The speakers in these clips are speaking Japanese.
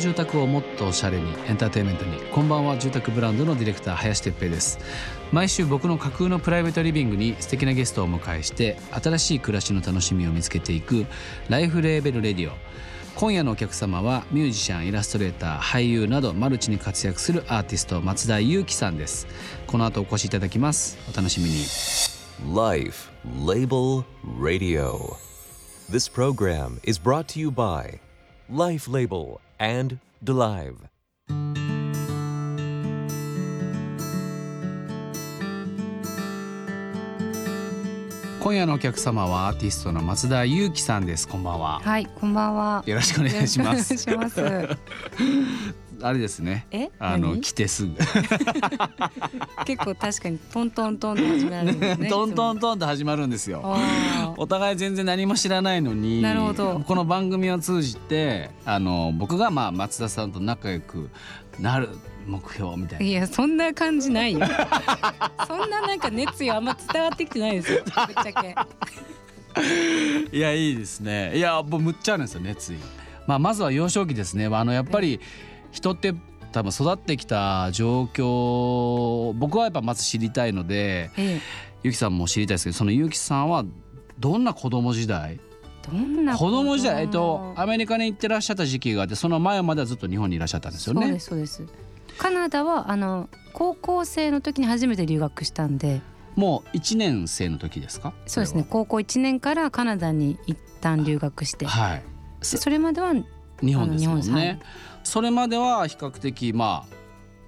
住宅をもっとおしゃれにエンターテインメントに。こんばんは住宅ブランドのディレクター林哲平です。毎週僕の架空のプライベートリビングに素敵なゲストをお迎えして新しい暮らしの楽しみを見つけていくライフレーベルレディオ。今夜のお客様はミュージシャンイラストレーター俳優などマルチに活躍するアーティスト松田裕樹さんです。この後お越しいただきます。お楽しみに。Life Label Radio. This program is brought to you by Life Label. And Delive. 今夜のお客様はアーティストの松田裕樹さんですこんばんははい、こんばんは。よろしくお願いしますよろしくお願いしあれですねえ？あの何？来てすぐ。結構確かにトントントンと始められるんですね。トントン。ントンと始まるんですよあお互い全然何も知らないのになるほどこの番組を通じてあの僕がまあ松田さんと仲良くなる目標みたいーいなやそんな感じないよ。そんななんか熱意あんま伝わってきてないですよ。ぶっちゃけ。いやいいですねいやもうむっちゃあるんですよ熱意まあまずは幼少期ですねあのやっぱり人って多分育ってきた状況僕はやっぱまず知りたいのでええ、ゆきさんも知りたいですけどそのゆきさんはどんな子供時代？どんな子供？時代えっとアメリカに行ってらっしゃった時期があってその前まではずっと日本にいらっしゃったんですよね。そうですそうです。カナダはあの高校生の時に初めて留学したんで、もう1年生の時ですか？そうですね。高校1年からカナダに一旦留学して、ははい。でそれまでは日本ですもんね。それまでは比較的まあ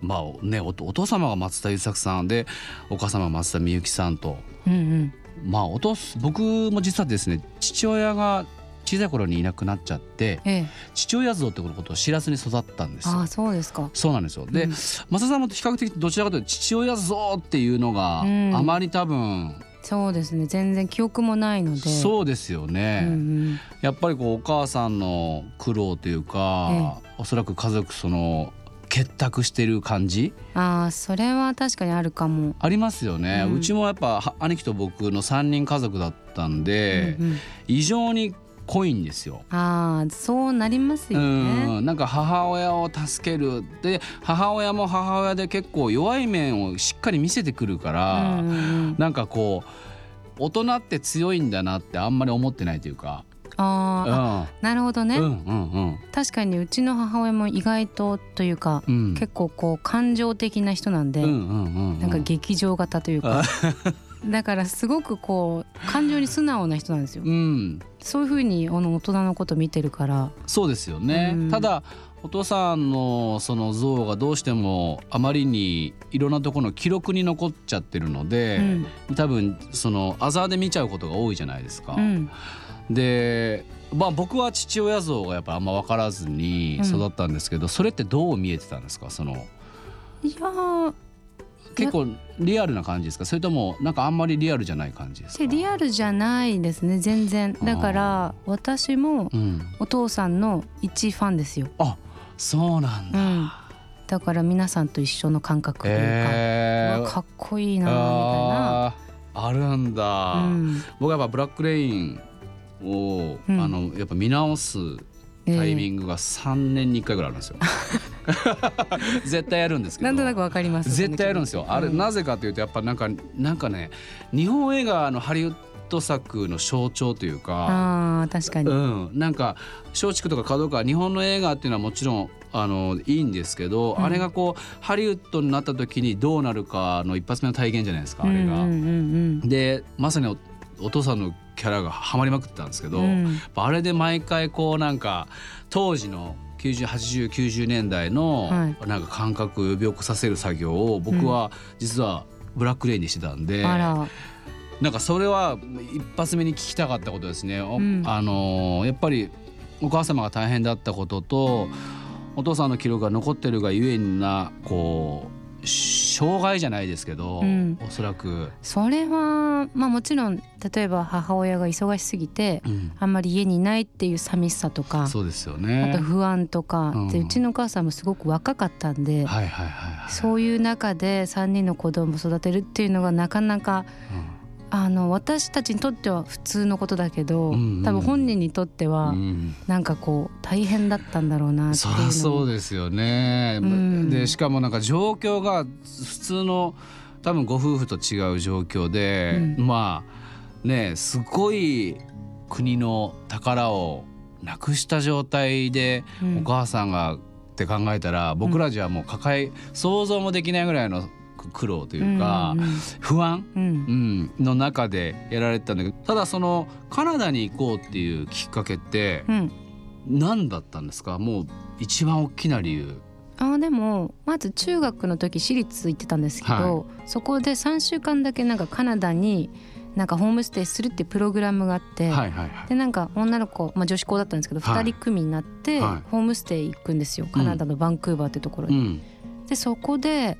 まあねおお父様が松田優作さんでお母様が松田美由さんとうんうん。まあお父僕も実はですね父親が小さい頃にいなくなっちゃってええ、父親像ってことを知らずに育ったんですよああそうですか。そうなんですよ。で、うん。松田さんも比較的どちらかというと父親像っていうのがうん。あまり多分、そうですね。全然記憶もないので。そうですよね、うんうん、やっぱりこうお母さんの苦労というか、おそらく家族その結託してる感じ？ああそれは確かにあるかも、ありますよね、ううんちもやっぱは兄貴と僕の3人家族だったんで、うんうん。異常に濃いんですよ。ああそうなりますよね。うん。なんか母親を助ける。で母親も母親で結構弱い面をしっかり見せてくるから、うんうんうん。なんかこう大人って強いんだなってあんまり思ってないというか、あーあなるほどね、うんうんうん。確かにうちの母親も意外とというか、うん。結構こう感情的な人なんで、うんうんうんうん。なんか劇場型というか、だからすごくこう感情に素直な人なんですよ、うん。そういうふうにあの大人のこと見てるから。そうですよね、うん。ただお父さんのその像がどうしてもあまりにいろんなところの記録に残っちゃってるので、多分そのアザーで見ちゃうことが多いじゃないですか。うん。で、まあ、僕は父親像がやっぱあんま分からずに育ったんですけど、それってどう見えてたんですか？その。いやー結構リアルな感じですか？それともなんかあんまりリアルじゃない感じですか？でリアルじゃないですね全然。だから私もうん、お父さんの一ファンですよ、あそうなんだ。うん、だから皆さんと一緒の感覚というか、えうわかっこいいなみたいな、あるんだ、うん。僕はやっぱブラックレインを、うん。あのやっぱ見直すタイミングが3年に1回ぐらいあるんですよ。絶対やるんですけど。なんとなくわかります。絶対やるんですよ。あれ、うんなぜかというとやっぱなんかなんかね日本映画のハリウッド作の象徴というか。あー確かに、うん、なんか松竹とか角川日本の映画っていうのはもちろんあのいいんですけど、うん。あれがこうハリウッドになった時にどうなるかの一発目の体験じゃないですかあれが。でまさにおお父さんのキャラがハマりまくってたんですけど、うん。うんあれで毎回こうなんか当時の908090年代のはなんか感覚を呼び起こさせる作業を僕は実はブラックレインにしてたんで、あら。なんかそれは一発目に聞きたかったことですね。おうん。あのーやっぱりお母様が大変だったこととお父さんの記録が残ってるがゆえになこう障害じゃないですけど、うん。おそらく、それはまあもちろん例えば母親が忙しすぎてうん。あんまり家にいないっていう寂しさとかそうですよあねと。不安とか、うん。でうちのお母さんもすごく若かったんで。そういう中で3人の子供を育てるっていうのがなかなかあの私たちにとっては普通のことだけど、うんうん。多分本人にとってはうん。なんかこう大変だったんだろうなっていうのそうですよね。うん。でしかもなんか状況が普通の多分ご夫婦と違う状況で、うん。まあねすごい国の宝をなくした状態でうん。お母さんがって考えたら、僕らじゃもう抱え想像もできないぐらいの苦労というか、うん不安うん。うん、の中でやられてたんだけどただそのカナダに行こうっていうきっかけってうん。何だったんですか？もう一番大きな理由。あーでもまず中学の時私立行ってたんですけど、そこで3週間だけなんかカナダになんかホームステイするっていうプログラムがあって、はいはいはい。でなんか女の子、まあ、女子校だったんですけど、はい。2人組になってはい。ホームステイ行くんですよ。カナダのバンクーバーってところに。うん。でそこで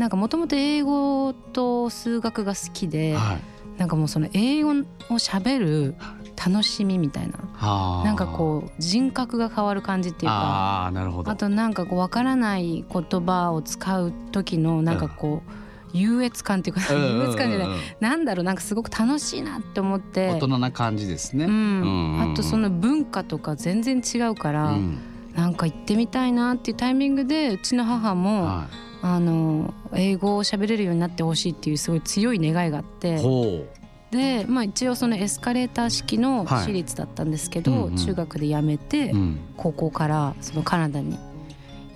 なんかもともと英語と数学が好きで、はい。なんかもうその英語を喋る楽しみみたいなはあ。なんかこう人格が変わる感じっていうかああなるほど。あとなんかこう分からない言葉を使う時のなんかこう優越感っていうかうんうんうんうん 優越感じゃないなんだろうなんかすごく楽しいなって思って大人な感じですね。ううんうんうんん、あとその文化とか全然違うから、うんなんか行ってみたいなっていうタイミングでうちの母も、はあの英語を喋れるようになってほしいっていうすごい強い願いがあっい。てほで、まあ、一応そのエスカレーター式のはい私立だったんですけど、うんうん中学で辞めて、う。うん。高校からそのカナダに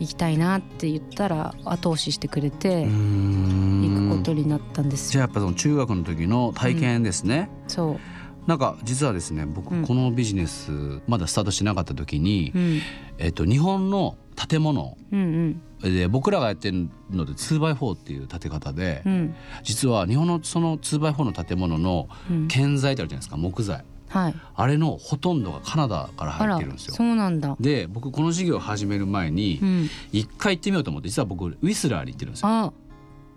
行きたいなって言ったら後押ししてくれて行くことになったんですよ。じゃあやっぱその中学の時の体験ですね。そうなんか実はですね僕うんこのビジネスまだスタートしてなかった時に、うんえっと日本の建物うんうんで僕らがやってるので 2x4 っていう建て方で、うん実は日本のその 2x4 の建物のうん建材ってあるじゃないですか木材はいあれのほとんどがカナダから入ってるんですよ。そうなんだ。で僕この事業を始める前にうん、一回行ってみようと思って実は僕ウィスラーに行ってるんですよ。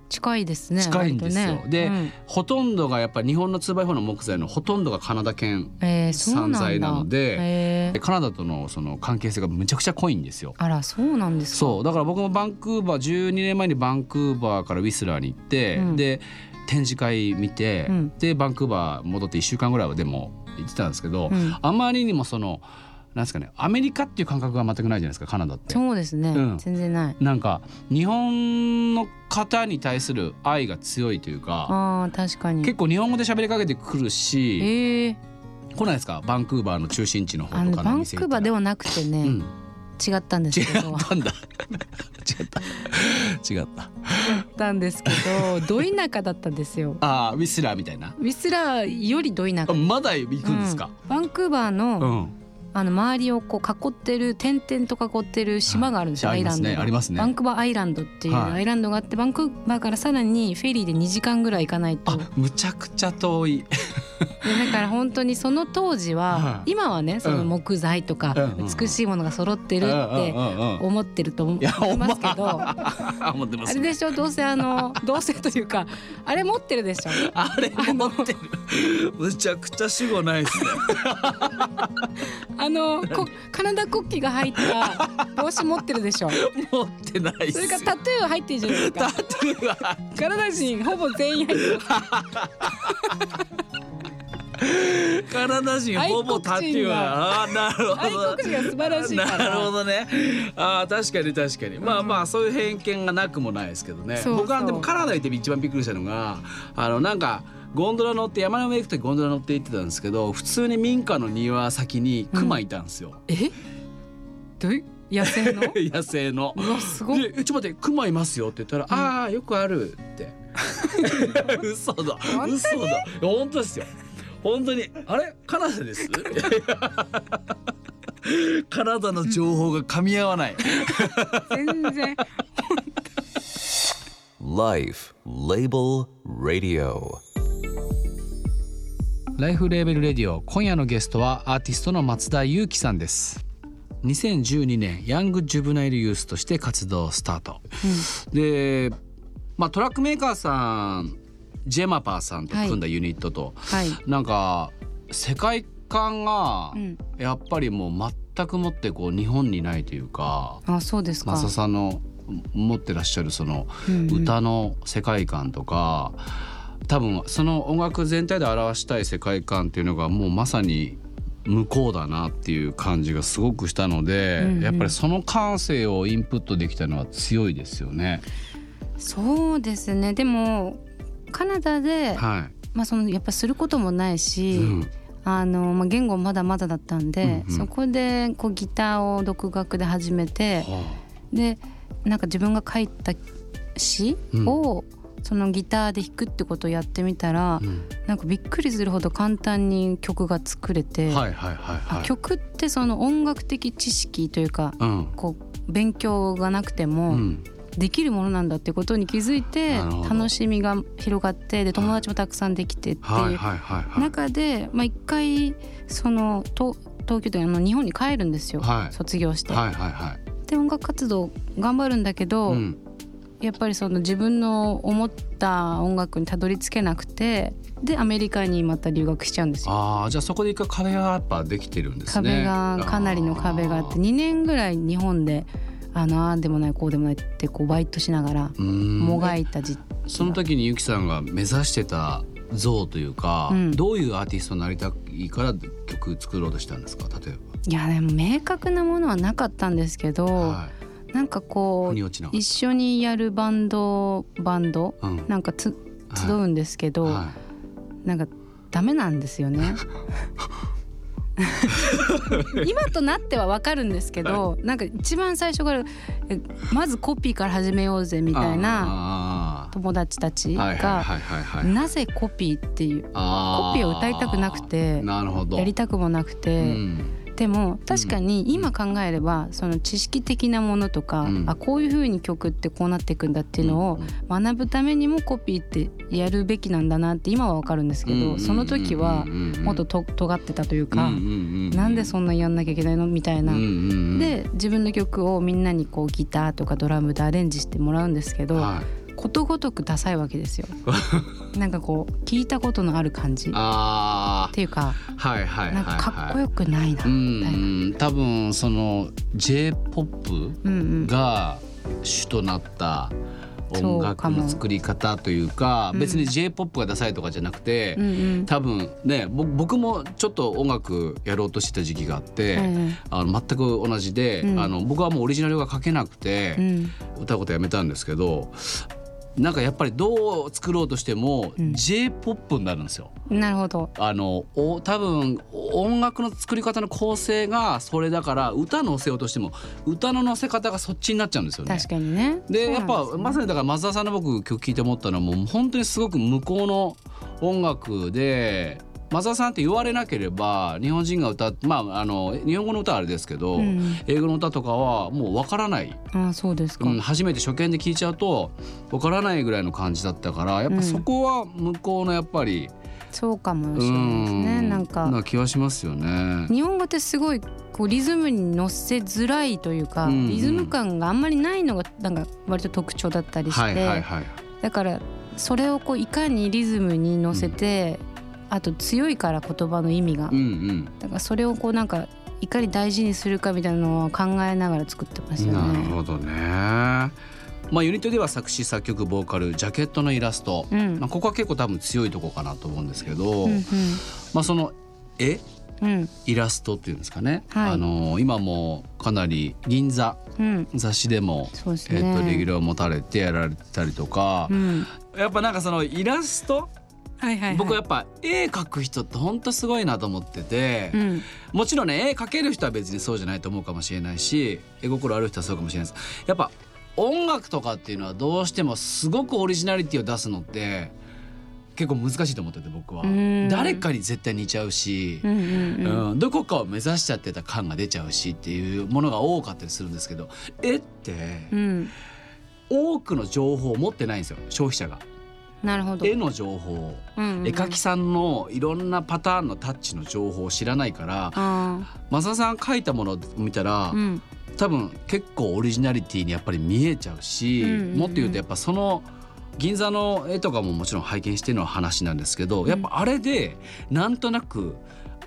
あ近いですね。近いんですよ。ね。でうん。ほとんどがやっぱり日本の 2x4 の木材のほとんどがカナダ県えー、そうなのでえー。カナダとのその関係性がむちゃくちゃ濃いんですよ。あらそうなんですか。そう。だから僕もバンクーバー12年前にバンクーバーからウィスラーに行って、うん。で展示会見て、うん。でバンクーバー戻って1週間ぐらいはでも行ってたんですけど、うん。あまりにもそのなんですかねアメリカっていう感覚が全くないじゃないですかカナダって。そうですね、うん。全然ない。なんか日本の方に対する愛が強いというかあー確かに。結構日本語で喋りかけてくるえし、ー、来ないですか？バンクーバーの中心地の方とかバンクーバーではなくてね、うん、違ったんです違けど。ったんだ。違った。違った。ったんですけどど田舎だったんですよ。ああウィスラーみたいな。ウィスラーよりど田舎。あ。まだ行くんですか、うん。バンクーバーの,、うんあの周りをこう囲ってる点々と囲ってる島があるんですよ、はい。アイランドがありますね。ね。バンクーバーアイランドっていうはい。アイランドがあって、バンクーバーからさらにフェリーで2時間ぐらい行かないと。あむちゃくちゃ遠い。でだから本当にその当時は、はい。今はねその木材とか美しいものが揃ってるって思ってると思いますけどあ 思ってますあれでしょ？どうせあの どうせというかあれ持ってるでしょ？あれ持ってる。むちゃくちゃ主語ないですね あのこカナダ国旗が入った帽子持ってるでしょ持ってないそれからタトゥー入ってるじゃないですタかトゥーはカナダ人ほぼ全員入ってるカナダ人ほぼタトゥーはあーなるほ愛ど国人が素晴らしいかなるほらどね。ああ確かに確かに。まあまあそういう偏見がなくもないですけどね。僕はでもカナダ行って一番びっくりしたのがあのなんか。ゴンドラ乗って山の上行く時ゴンドラ乗って行ってたんですけど普通に民家の庭先にクマいたんですよ、え？どう？いう野生の？野生の。うわすごいで「えちょっと待ってクマいますよ」って言ったら「ああよくある」って。嘘だ。嘘だ。本当ですよ。本当にあれ？カナダです？カナダの情報が噛み合わない。全然。Life Label Radio. ライフレーベルレディオ今夜のゲストはアーティストの松田裕樹さんです。2012年ヤングジュブナイルユースとして活動スタート、で、まあ、トラックメーカーさんジェマパーさんと組んだユニットと、はい。なんか世界観がうん。やっぱりもう全くもってこう日本にないというかあそうですか。増田さんの持ってらっしゃるそのうんうん。歌の世界観とか多分その音楽全体で表したい世界観っていうのがもうまさに向こうだなっていう感じがすごくしたので、うんうん。やっぱりその感性をインプットできたのは強いですよね。そうですね。でもカナダで、はまあ、そのやっぱすることもないい、し、うん。あのまあ、言語まだまだだったんで、うんうん。そこでこうギターを独学で始めてはでなんか自分が書いた詩を、そのギターで弾くってことをやってみたら、あうんなんかびっくりするほど簡単に曲が作れて、はいはいはいあはい。曲ってその音楽的知識というかうんこう勉強がなくてうもんできるものなんだってことに気づいて楽しみが広がってで友達もたくさんできてってはいはいはいはい。中でまあ一回その東東京というかあの日本に帰るんですよ、はい卒業して。はいはいはい。で音楽活動頑張るんだけど、うんやっぱりその自分の思った音楽にたどり着けなくてでアメリカにまた留学しちゃうんですよ。ああじゃあそこで一回壁がやっぱできてるんですね。壁がかなりの壁があって2年ぐらい日本であのああでもないこうでもないってこうバイトしながらもがいた時その時にゆきさんが目指してた像というか、うんどういうアーティストになりたいから曲作ろうとしたんですか？例えいやでも明確なものはなかったんですけど、ば。はなんかい。こう一緒にやるバンドバンドた。うん。なんかつ集うんですけど、はなんかダメなんですよね。今となってはわかるんですけど、なんか一番最初からえまずコピーから始めようぜみたいなな友達たちはいはいがはいはいはい。なぜコピーっていうあコピーを歌いたくなくて。やりたくもなくうて、んでも確かに今考えればその知識的なものとか、うん。あこういう風に曲ってこうなっていくんだっていうのを学ぶためにもコピーってやるべきなんだなって今はわかるんですけど、その時はもっとと尖ってたというか、なんでそんなやんなきゃいけないの？みたいな。で自分の曲をみんなにこうギターとかドラムでアレンジしてもらうんですけど、はい、ことごとくダサいわけですよ。なんかこう聞いたことのある感じ。っあていうかあはいはい。なんかかっこよくないなうみたいな。ん多分その J−POP うんうん。が主となった音楽の作り方というかうん別に J−POP がダサいとかじゃなくて、多分ねぼ僕もちょっと音楽やろうとしてた時期があって、うんあの全く同じで、うん。あの僕はもうオリジナルが書けなくて、うん。歌うことやめたんですけどなんかやっぱりどう作ろうとしてもうん J−POP になるんですよ。なるほど。あのお多分音楽の作り方の構成がそれだから歌乗せようとしても歌の乗せ方がそっちになっちゃうんですよね。確かにね。でやっぱまさにだから松田さんの僕曲聴いて思ったのはもう本当にすごく向こうの音楽で松田さんって言われなければ日本人が歌っまああの日本語の歌はあれですけど、うん英語の歌とかはもうわからない、ああそうですか。うん、初めて初見で聴いちゃうとわからないぐらいの感じだったからやっぱそこは向こうのやっぱり、そうかもしれないですね。なんなか気はしますよね。日本語ってすごいこうリズムに乗せづらいというか、うんリズム感があんまりないのがなんか割と特徴だったりして、はいはいはい。だからそれをこういかにリズムに乗せて、あと強いから言葉の意味が、うんうん。だからそれをこうなんかいかに大事にするかみたいなのを考えながら作ってますよね。なるほどね。まあユニットでは作詞作曲ボーカルジャケットのイラスト、うん。まあここは結構多分強いとこかなと思うんですけど、うんまあその絵？うん。うんイラストっていうんですかね。はい。あの今もかなり銀座うん。雑誌でも、ね。えっとレギュラーを持たれてやられたりとか。う、ん。やっぱなんかそのイラスト、はいはいはい、僕はやっぱ絵描く人って本当すごいなと思ってて。うん。もちろんね絵描ける人は別にそうじゃないと思うかもしれないし絵心ある人はそうかもしれないです。やっぱ音楽とかっていうのはどうしてもすごくオリジナリティを出すのって結構難しいと思ってて僕は。うん。誰かに絶対似ちゃうしう、んうんうん。うん。どこかを目指しちゃってた感が出ちゃうしっていうものが多かったりするんですけど絵ってうん。多くの情報を持ってないんですよ消費者がなるほど。絵の情報。うんうん。うん絵描きさんのいろんなパターンのタッチの情報を知らないからあ増田さん描いたものを見たら、ーうん。多分結構オリジナリティにやっぱり見えちゃうし、うんうんうん。もっと言うとやっぱその銀座の絵とかももちろん拝見してるのは話なんですけど、やっぱあれでなんとなく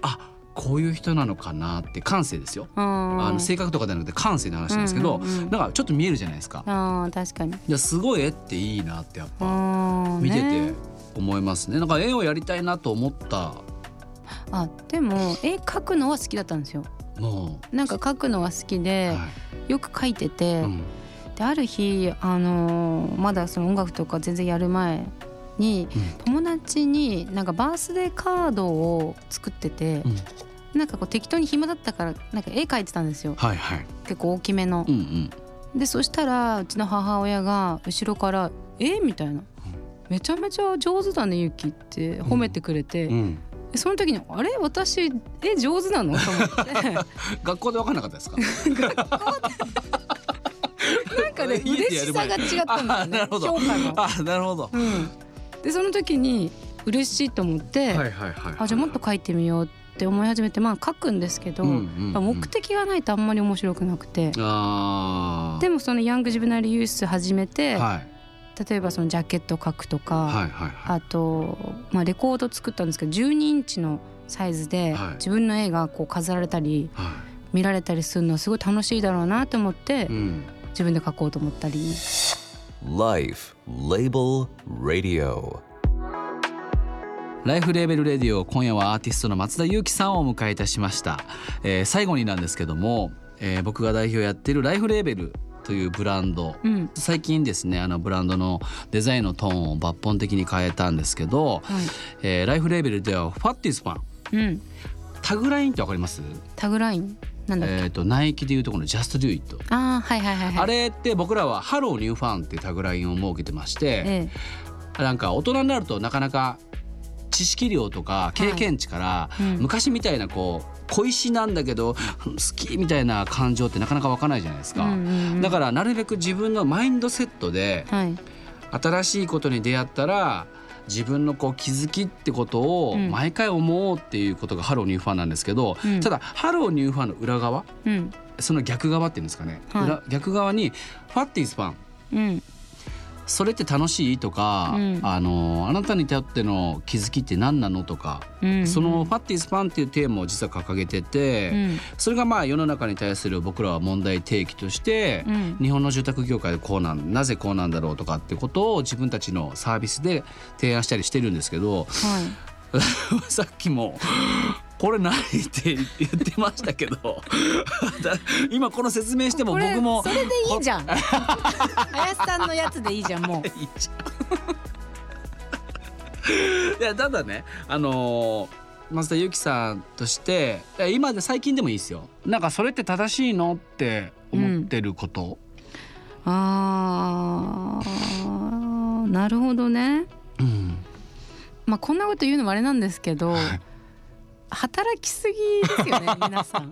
あこういう人なのかなって感性ですよ。あの性格とかじゃなくて感性の話なんですけど、なんかちょっと見えるじゃないですか。あー確かに。いやすごい絵っていいなってやっぱ見てて思いますね。なんか絵をやりたいなと思った。あでも絵描くのは好きだったんですよ。もなんか描くのは好きう、で、はい。よく描いてて、うん。である日あのーまだその音楽とか全然やる前に友達になんかバースデーカードを作ってて、うんなんかこう適当に暇だったからなんか絵描いてたんですよ。はいはい。結構大きめの。う。んうん。でそしたらうちの母親が後ろから「え？みたいな「めちゃめちゃ上手だねゆき」って褒めてくれて、うん。でその時に「あれ？私絵上手なの?」と思って。学校で分かんなかったですか？なんかね 嬉しさが違ったんだよね。評価の。あなるほど。うん、でその時に嬉しいと思って、はいはいはいあじゃあもっと書いてみようって思い始めてまあ書くんですけど、うんうんうん。目的がないとあんまり面白くなくて、でもそのヤングジブナイルユース始めて、はい。例えばそのジャケット書くとか、はいはいはい。あと、まあ、レコード作ったんですけど12インチのサイズではい。自分の絵がこう飾られたりは見られたりするのはすごい楽しいだろうなと思っていうん。自分で書こうと思ったり。Life Label Radio. ライフレーベルレディオ今夜はアーティストの松田裕樹さんをお迎えいたしました、えー最後になんですけども、えー僕が代表やってるライフレーベルというブランド。うん。最近ですねあのブランドのデザインのトーンを抜本的に変えたんですけど、はい。えーライフレーベルでは「ファッティスパン。うん、」タグラインってわかります？タグライン？なんだっけ、えー、とナイキでいうところの「Just Do It」ああはいはいはいはい。あれって僕らは「ハローニューファン」っていうタグラインを設けてまして、ええ。なんか大人になるとなかなか知識量とか経験値から、昔みたいなこう小石なんだけど好きみたいな感情ってなかなか湧かないじゃないですか、だからなるべく自分のマインドセットではい。新しいことに出会ったら自分のこう気づきってことをうん。毎回思おうっていうことが Hello New Fun なんですけど、うん。ただ Hello New Fun の裏側うん。その逆側っていうんですかね、はい。裏逆側に What is fun。うんそれって楽しい？とか、うん。あのあなたにとっての気づきって何なの？とか、うん。その What is fun っていうテーマを実は掲げてて、うん。それがまあ世の中に対する僕らは問題提起として、うん。日本の住宅業界でこうなんなぜこうなんだろうとかってことを自分たちのサービスで提案したりしてるんですけどはい。さっきもこれ何って言ってましたけど。今この説明しても僕もそれでいいじゃん。林さんのやつでいいじゃんもう。いいじゃんいやただねあのー松田由紀さんとして今で最近でもいいですよ。なんかそれって正しいのって思ってること、あーなるほどね。うん。まあこんなこと言うのもあれなんですけど、はい働きすぎですよね 皆さん。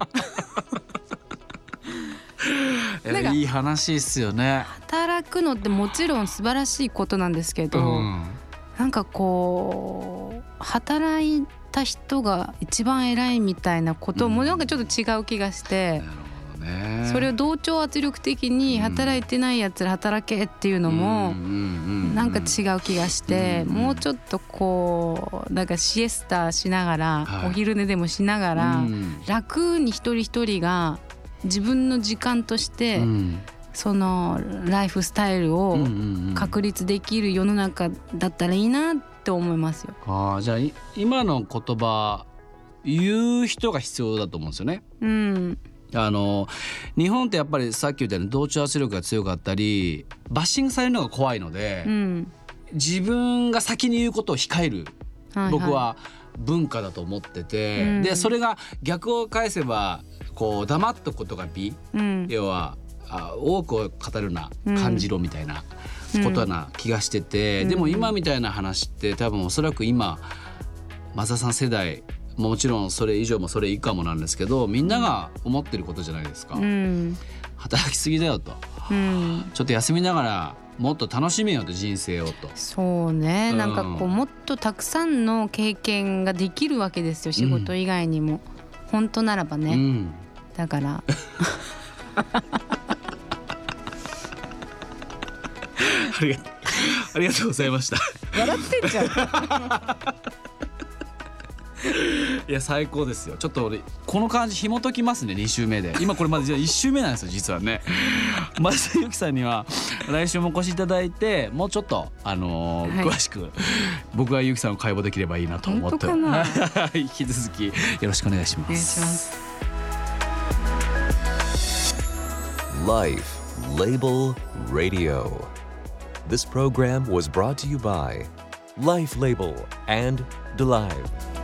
いいい話っすよね。働くのってもちろん素晴らしいことなんですけど、うん。なんかこう働いた人が一番偉いみたいなこともうん。なんかちょっと違う気がしてな、るほどね。それを同調圧力的に働いてないやつら働けっていうのも、なんか違う気がして、うんもうちょっとこうなんかシエスタしながら、はい。お昼寝でもしながら、うん。楽に一人一人が自分の時間として、うん。そのライフスタイルを確立できる世の中だったらいいなって思いますよ。ああじゃあい今の言葉言う人が必要だと思うんですよね。うん、あの日本ってやっぱりさっき言ったように同調圧力が強かったりバッシングされるのが怖いので、うん、自分が先に言うことを控える。はいい。僕は文化だと思ってて、うん。でそれが逆を返せばこう黙っとくことが美。うん、要はあ多くを語るなうん。感じろみたいなことな気がしてて、うん。でも今みたいな話って多分おそらく今松田さん世代もちろんそれ以上もそれ以下もなんですけどみんなが思ってることじゃないですか、うん、働きすぎだよと。うん、ちょっと休みながらもっと楽しめよと人生をと。そうね、うん。なんかこうもっとたくさんの経験ができるわけですよ仕事以外にも、本当ならばね、うん。だから。ありがありがとうございました。笑ってんじゃん いや最高ですよ。ちょっと俺この感じ紐解きますね2週目で。今これまだじゃあ1週目なんですよ実はね。松田ゆきさんには来週もお越しいただいてもうちょっとあのーはい。詳しく僕がゆきさんを解剖できればいいなと思って。引き続きよろしくお願いしまお願いしすます。Life Label Radio. This program was brought to you by Life Label and DeLive.